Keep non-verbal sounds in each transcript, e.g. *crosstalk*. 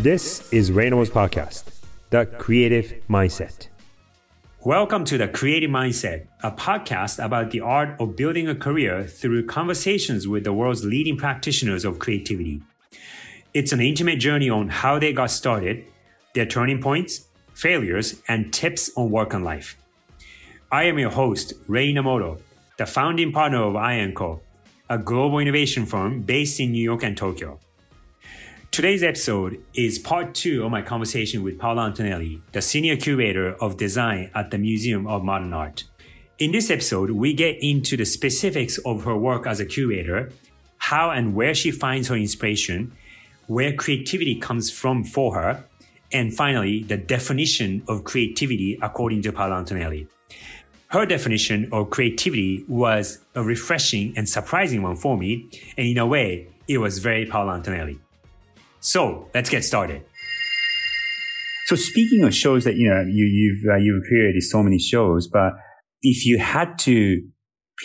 This is Reynolds Podcast, The Creative Mindset. Welcome to The Creative Mindset, a podcast about the art of building a career through conversations with the world's leading practitioners of creativity. It's an intimate journey on how they got started, their turning points, failures, and tips on work and life. I am your host, Rei Inamoto, the founding partner of I&Co, a global innovation firm based in New York and Tokyo. Today's episode is part two of my conversation with Paola Antonelli, the senior curator of design at the Museum of Modern Art. In this episode, we get into the specifics of her work as a curator, how and where she finds her inspiration, where creativity comes from for her, and finally, the definition of creativity according to Paola Antonelli. Her definition of creativity was a refreshing and surprising one for me, and in a way, it was very Paola Antonelli. So let's get started. So speaking of shows that you know you, you've uh, you've created so many shows, but if you had to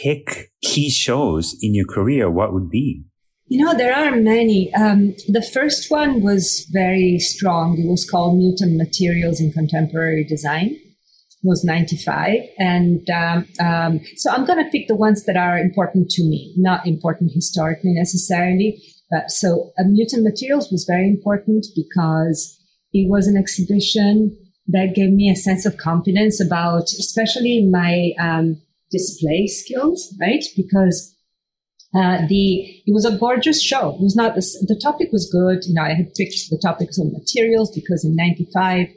pick key shows in your career, what would be? You know, there are many. Um, the first one was very strong. It was called Mutant Materials in Contemporary Design It was 95. And um, um, so I'm going to pick the ones that are important to me, not important historically necessarily. But so uh, Mutant Materials was very important because it was an exhibition that gave me a sense of confidence about, especially my um, display skills, right? Because uh, the it was a gorgeous show. It was not the, topic was good. You know, I had picked the topics of materials because in '95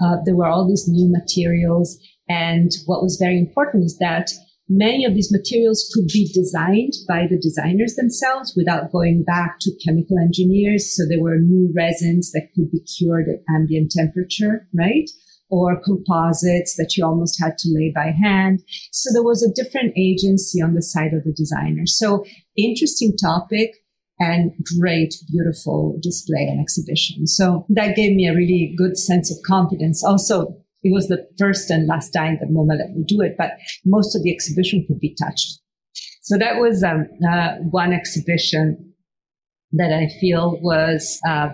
uh, there were all these new materials. And what was very important is that many of these materials could be designed by the designers themselves without going back to chemical engineers. So there were new resins that could be cured at ambient temperature, right? Or composites that you almost had to lay by hand. So there was a different agency on the side of the designer. So interesting topic and great, beautiful display and exhibition. So that gave me a really good sense of confidence. Also, it was the first and last time that MoMA let me do it, but most of the exhibition could be touched. So that was um, uh, one exhibition that I feel was uh,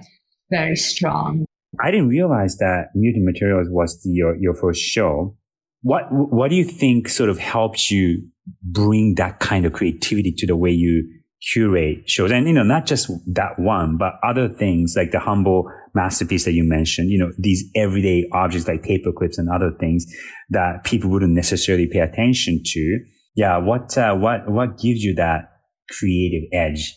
very strong. I didn't realize that Mutant Materials was the, your your first show. What what do you think sort of helped you bring that kind of creativity to the way you curate shows and you know not just that one but other things like the humble masterpiece that you mentioned you know these everyday objects like paper clips and other things that people wouldn't necessarily pay attention to. Yeah what uh, what what gives you that creative edge?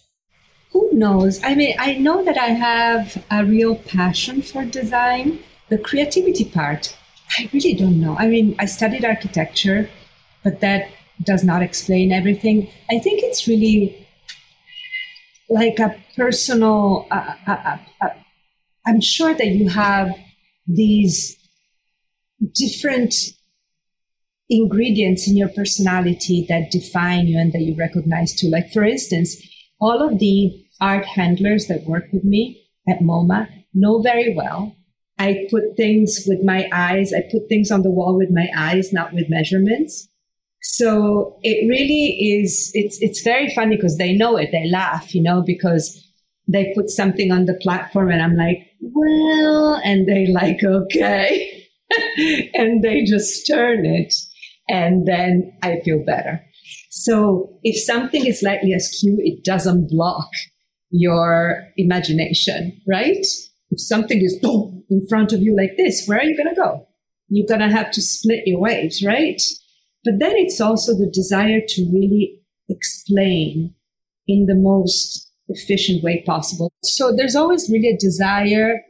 Who knows? I mean i know that i have a real passion for design. The creativity part i really don't know. I mean i studied architecture but that does not explain everything. I think it's really like a personal i'm sure that you have these different ingredients in your personality that define you and that you recognize too like for instance all of the art handlers that work with me at moma know very well i put things with my eyes i put things on the wall with my eyes not with measurements so it really is, it's, it's very funny because they know it. They laugh, you know, because they put something on the platform and I'm like, well, and they like, okay. *laughs* and they just turn it and then I feel better. So if something is slightly askew, it doesn't block your imagination, right? If something is boom in front of you like this, where are you going to go? You're going to have to split your waves, right? But then it's also the desire to really explain in the most efficient way possible. So there's always really a desire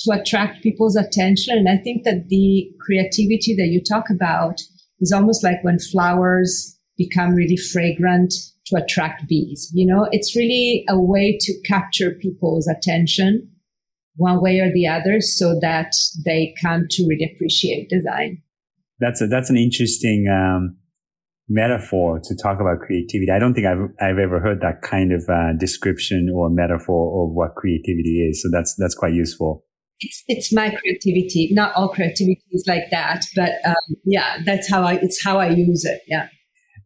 to attract people's attention. And I think that the creativity that you talk about is almost like when flowers become really fragrant to attract bees. You know, it's really a way to capture people's attention one way or the other so that they come to really appreciate design that's a, that's an interesting um, metaphor to talk about creativity. I don't think I've I've ever heard that kind of uh, description or metaphor of what creativity is. So that's that's quite useful. It's it's my creativity. Not all creativity is like that, but um, yeah, that's how I it's how I use it. Yeah.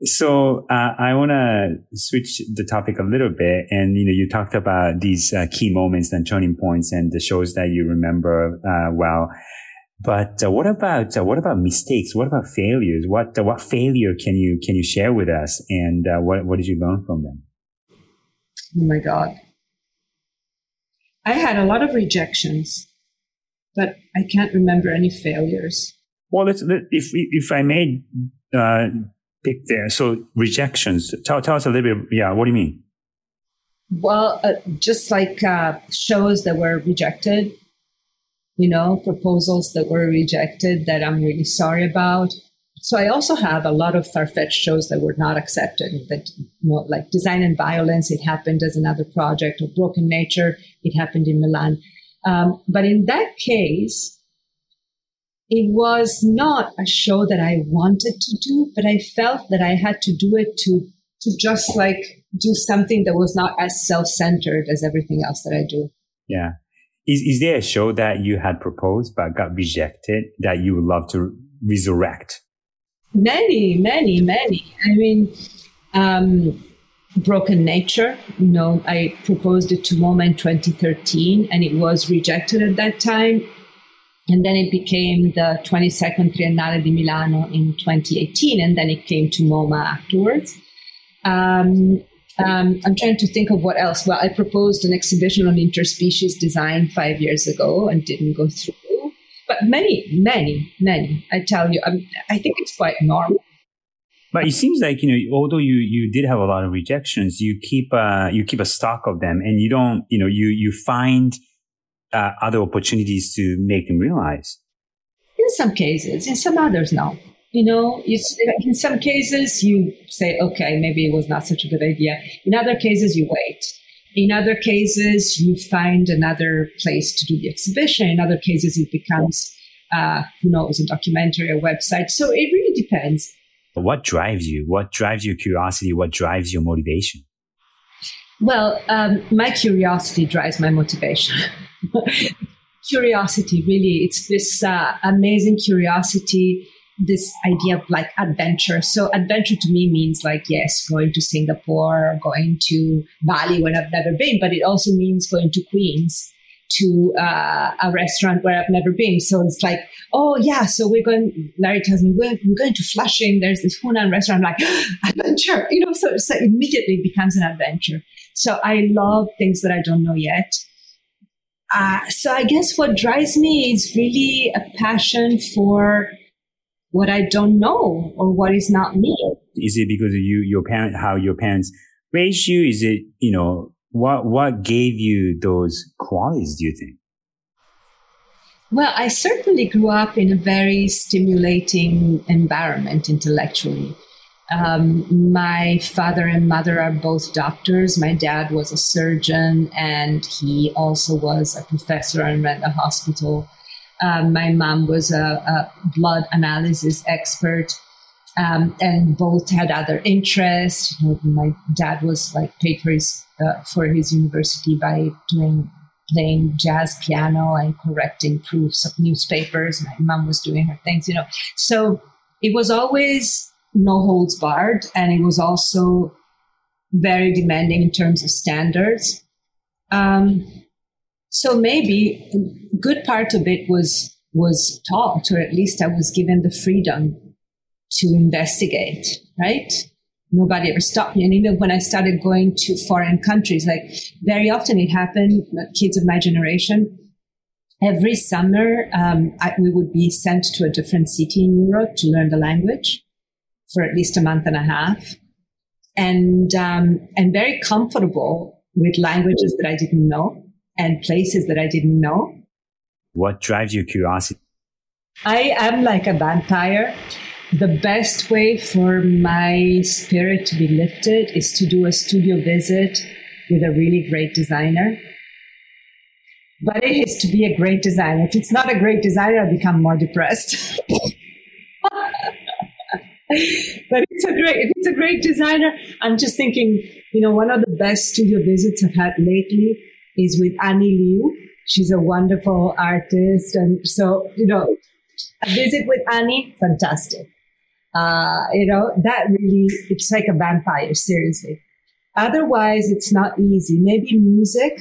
So uh, I want to switch the topic a little bit, and you know, you talked about these uh, key moments and turning points, and the shows that you remember uh, well. But uh, what about uh, what about mistakes? What about failures? What uh, what failure can you can you share with us? And what what did you learn from them? Oh my God, I had a lot of rejections, but I can't remember any failures. Well, let's, let, if if I may uh, pick there, so rejections. Tell tell us a little bit. Yeah, what do you mean? Well, uh, just like uh, shows that were rejected, you know, proposals that were rejected that I'm really sorry about. So I also have a lot of far-fetched shows that were not accepted. That you know, like Design and Violence, it happened as another project, or Broken Nature, it happened in Milan. Um, but in that case, it was not a show that I wanted to do, but I felt that I had to do it to to just like do something that was not as self-centered as everything else that I do. Yeah. Is is there a show that you had proposed but got rejected that you would love to resurrect? Many, many, many. I mean, um, Broken Nature. You know, I proposed it to MoMA in 2013, and it was rejected at that time. And then it became the 22nd Triennale di Milano in 2018, and then it came to MoMA afterwards. Um, um, I'm trying to think of what else. Well, I proposed an exhibition on interspecies design five years ago and didn't go through. But many, many, many, I tell you, I'm, I think it's quite normal. But it seems like you know, although you you did have a lot of rejections, you keep uh, you keep a stock of them, and you don't, you know, you you find uh, other opportunities to make them realize. In some cases, in some others, no. You know, in some cases you say, okay, maybe it was not such a good idea. In other cases, you wait. In other cases, you find another place to do the exhibition. In other cases, it becomes, uh, who knows, a documentary, a website. So it really depends. What drives you? What drives your curiosity? What drives your motivation? Well, um, my curiosity drives my motivation. *laughs* curiosity, really, it's this uh, amazing curiosity this idea of like adventure. So adventure to me means like, yes, going to Singapore, going to Bali when I've never been, but it also means going to Queens to uh, a restaurant where I've never been. So it's like, oh yeah, so we're going, Larry tells me, we're, we're going to Flushing. There's this Hunan restaurant. I'm like, *gasps* adventure, you know, so, so immediately it becomes an adventure. So I love things that I don't know yet. Uh, so I guess what drives me is really a passion for what I don't know or what is not me. Is it because of you, your parent, how your parents raised you? Is it, you know, what, what gave you those qualities, do you think? Well, I certainly grew up in a very stimulating environment intellectually. Um, my father and mother are both doctors. My dad was a surgeon and he also was a professor and ran a hospital. Um, my mom was a, a, blood analysis expert, um, and both had other interests. My dad was like paid for his uh, for his university by doing playing jazz piano and correcting proofs of newspapers. My mom was doing her things, you know. So it was always no holds barred, and it was also very demanding in terms of standards. Um, so maybe a good part of it was was taught, or at least I was given the freedom to investigate, right? Nobody ever stopped me. And even when I started going to foreign countries, like very often it happened, kids of my generation, every summer um, I, we would be sent to a different city in Europe to learn the language for at least a month and a half. And, um, and very comfortable with languages that I didn't know and places that I didn't know. What drives your curiosity? I am like a vampire. The best way for my spirit to be lifted is to do a studio visit with a really great designer. But it is to be a great designer. If it's not a great designer, I become more depressed. *laughs* but it's a great if it's a great designer i'm just thinking you know one of the best studio visits i've had lately is with Ani Liu. She's a wonderful artist. And so, you know, a visit with Annie, fantastic. Uh, you know, that really, it's like a vampire, seriously. Otherwise, it's not easy. Maybe music,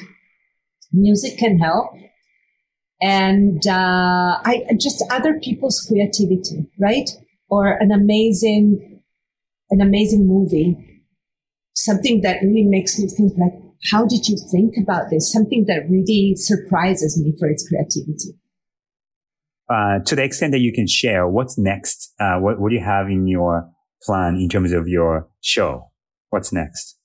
music can help. And uh, I just other people's creativity, right? Or an amazing, an amazing movie, something that really makes me think like, how did you think about this? Something that really surprises me for its creativity. Uh, to the extent that you can share, what's next? Uh, what, what do you have in your plan in terms of your show? What's next?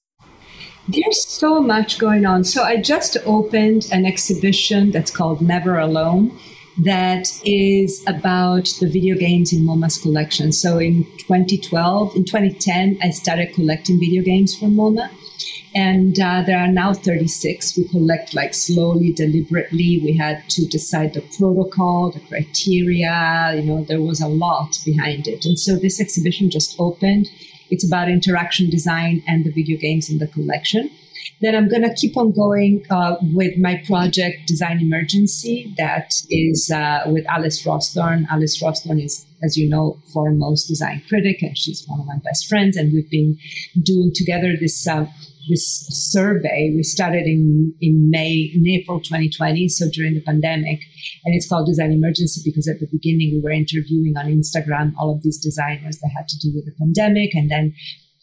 There's so much going on. So I just opened an exhibition that's called Never Alone that is about the video games in MoMA's collection. So in 2012, in 2010, I started collecting video games from MoMA. And uh, there are now 36. We collect like slowly, deliberately. We had to decide the protocol, the criteria. You know, there was a lot behind it. And so this exhibition just opened. It's about interaction design and the video games in the collection. Then I'm going to keep on going uh, with my project Design Emergency, that is uh, with Alice Rawsthorn. Alice Rawsthorn is, as you know, foremost design critic, and she's one of my best friends. And we've been doing together this uh, this survey. We started in, in May, in April 2020, so during the pandemic. And it's called Design Emergency because at the beginning we were interviewing on Instagram all of these designers that had to do with the pandemic. And then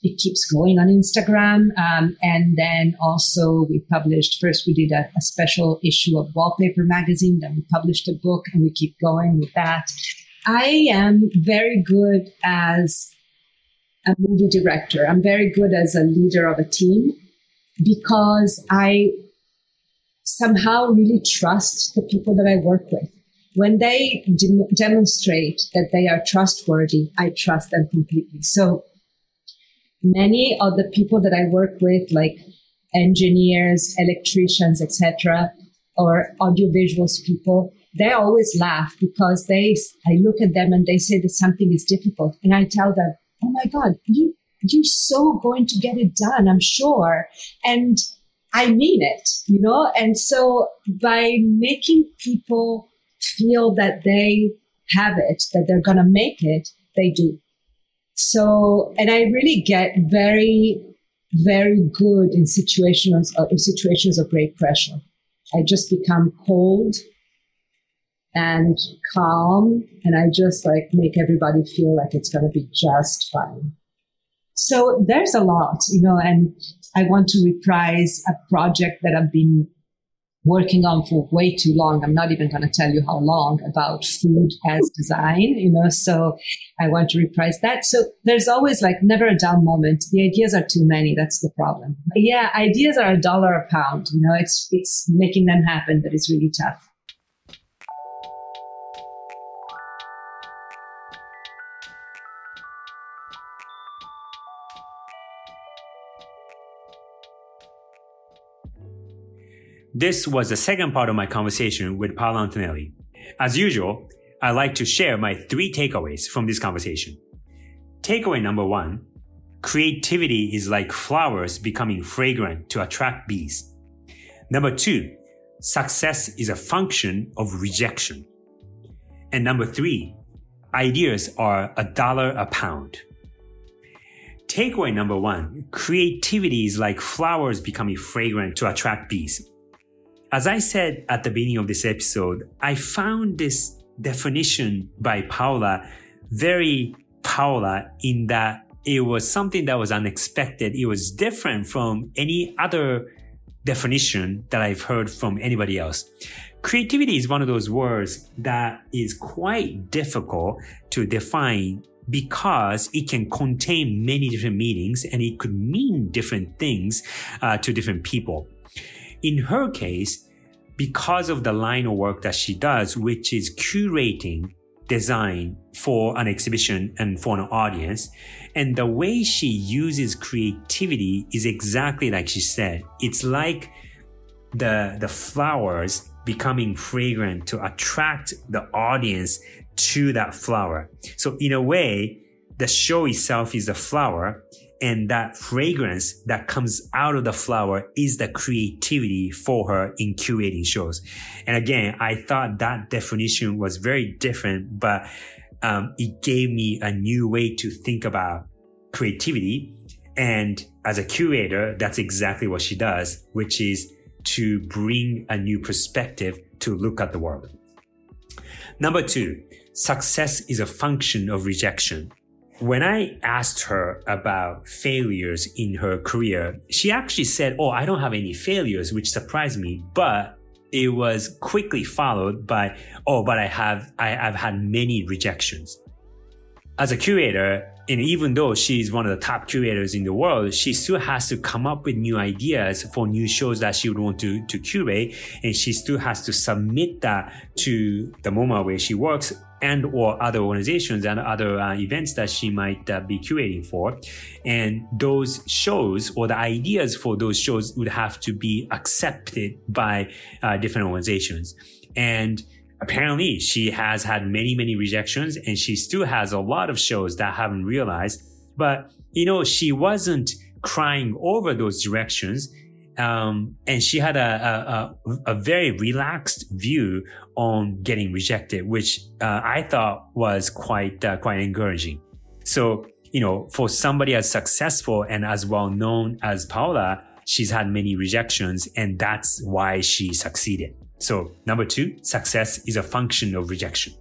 it keeps going on Instagram. Um, and then also we published, first we did a, a special issue of Wallpaper magazine, then we published a book and we keep going with that. I am very good as a movie director. I'm very good as a leader of a team because I somehow really trust the people that I work with. When they de- demonstrate that they are trustworthy, I trust them completely. So many of the people that I work with, like engineers, electricians, etc., or audiovisuals people, they always laugh because they, I look at them and they say that something is difficult. And I tell them, oh my God, you, you're so going to get it done, I'm sure. And I mean it, you know? And so by making people feel that they have it, that they're going to make it, they do. So, and I really get very, very good in situations, uh, in situations of great pressure. I just become cold and calm and I just like make everybody feel like it's going to be just fine. So there's a lot, you know, and I want to reprise a project that I've been working on for way too long. I'm not even going to tell you how long about food as design, you know, so I want to reprise that. So there's always like never a down moment. The ideas are too many. That's the problem. Yeah, ideas are a dollar a pound, you know, it's, it's making them happen that is really tough. This was the second part of my conversation with Paola Antonelli. As usual, I like to share my three takeaways from this conversation. Takeaway number one, creativity is like flowers becoming fragrant to attract bees. Number two, success is a function of rejection. And number three, ideas are a dollar a pound. Takeaway number one, creativity is like flowers becoming fragrant to attract bees. As I said at the beginning of this episode, I found this definition by Paola very Paola in that it was something that was unexpected. It was different from any other definition that I've heard from anybody else. Creativity is one of those words that is quite difficult to define because it can contain many different meanings and it could mean different things uh, to different people. In her case, because of the line of work that she does, which is curating design for an exhibition and for an audience. And the way she uses creativity is exactly like she said. It's like the, the flowers becoming fragrant to attract the audience to that flower. So in a way, the show itself is the flower and that fragrance that comes out of the flower is the creativity for her in curating shows. And again, I thought that definition was very different, but um, it gave me a new way to think about creativity. And as a curator, that's exactly what she does, which is to bring a new perspective to look at the world. Number two, success is a function of rejection. When I asked her about failures in her career, she actually said, Oh, I don't have any failures, which surprised me, but it was quickly followed by, Oh, but I have, I, I've had many rejections. As a curator, and even though she's one of the top curators in the world, she still has to come up with new ideas for new shows that she would want to, to curate. And she still has to submit that to the MoMA where she works and or other organizations and other uh, events that she might uh, be curating for. And those shows or the ideas for those shows would have to be accepted by uh, different organizations. And apparently she has had many, many rejections and she still has a lot of shows that haven't realized. But, you know, she wasn't crying over those directions. Um, and she had a, a, a, very relaxed view on getting rejected, which uh, I thought was quite uh, quite encouraging. So, you know, for somebody as successful and as well known as Paola, she's had many rejections, and that's why she succeeded. So number two, success is a function of rejection.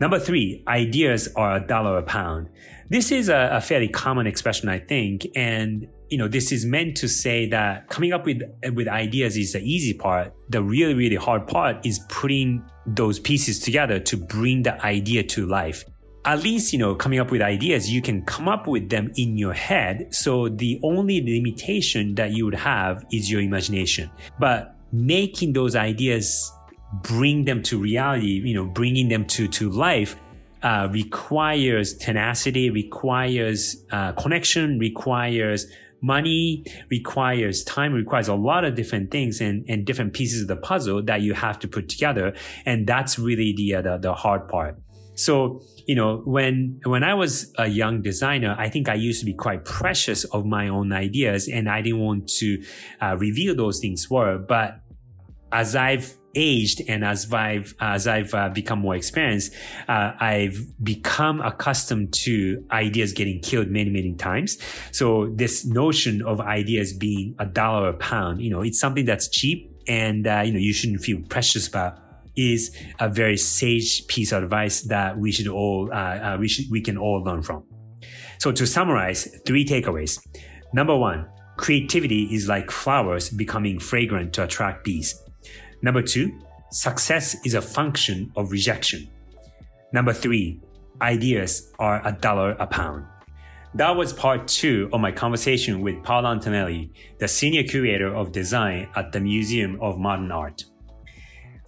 Number three, ideas are a dollar a pound. This is a, a, fairly common expression, I think. And, you know, this is meant to say that coming up with, with ideas is the easy part. The really, really hard part is putting those pieces together to bring the idea to life. At least, you know, coming up with ideas, you can come up with them in your head. So the only limitation that you would have is your imagination. But making those ideas bring them to reality, you know, bringing them to, to life uh, requires tenacity, requires uh, connection, requires money, requires time, requires a lot of different things and, and different pieces of the puzzle that you have to put together. And that's really the, uh, the, the hard part. So, you know, when, when I was a young designer, I think I used to be quite precious of my own ideas and I didn't want to uh, reveal those things were, but as I've aged and as I've as I've uh, become more experienced, uh, I've become accustomed to ideas getting killed many many times. So this notion of ideas being a dollar a pound, you know, it's something that's cheap and uh, you know you shouldn't feel precious about. Is a very sage piece of advice that we should all uh, uh, we should we can all learn from. So to summarize, three takeaways. Number one, creativity is like flowers becoming fragrant to attract bees. Number two, success is a function of rejection. Number three, ideas are a dollar a pound. That was part two of my conversation with Paola Antonelli, the senior curator of design at the Museum of Modern Art.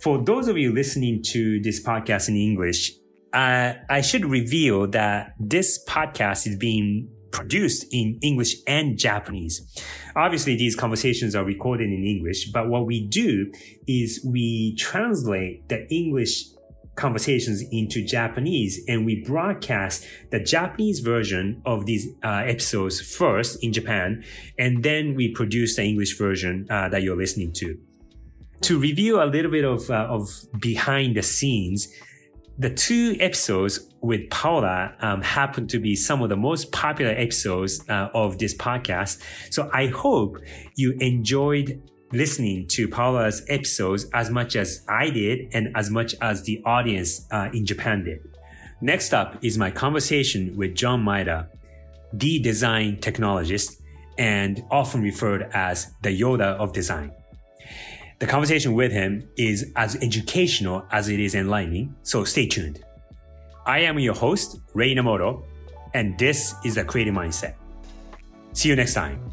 For those of you listening to this podcast in English, uh, I should reveal that this podcast is being produced in English and Japanese. Obviously, these conversations are recorded in English, but what we do is we translate the English conversations into Japanese and we broadcast the Japanese version of these uh, episodes first in Japan and then we produce the English version uh, that you're listening to. To review a little bit of, uh, of behind the scenes, the two episodes with Paola um, happen to be some of the most popular episodes uh, of this podcast. So I hope you enjoyed listening to Paola's episodes as much as I did and as much as the audience uh, in Japan did. Next up is my conversation with John Maeda, the design technologist and often referred as the Yoda of design. The conversation with him is as educational as it is enlightening, so stay tuned. I am your host, Rei Inamoto, and this is the Creative Mindset. See you next time.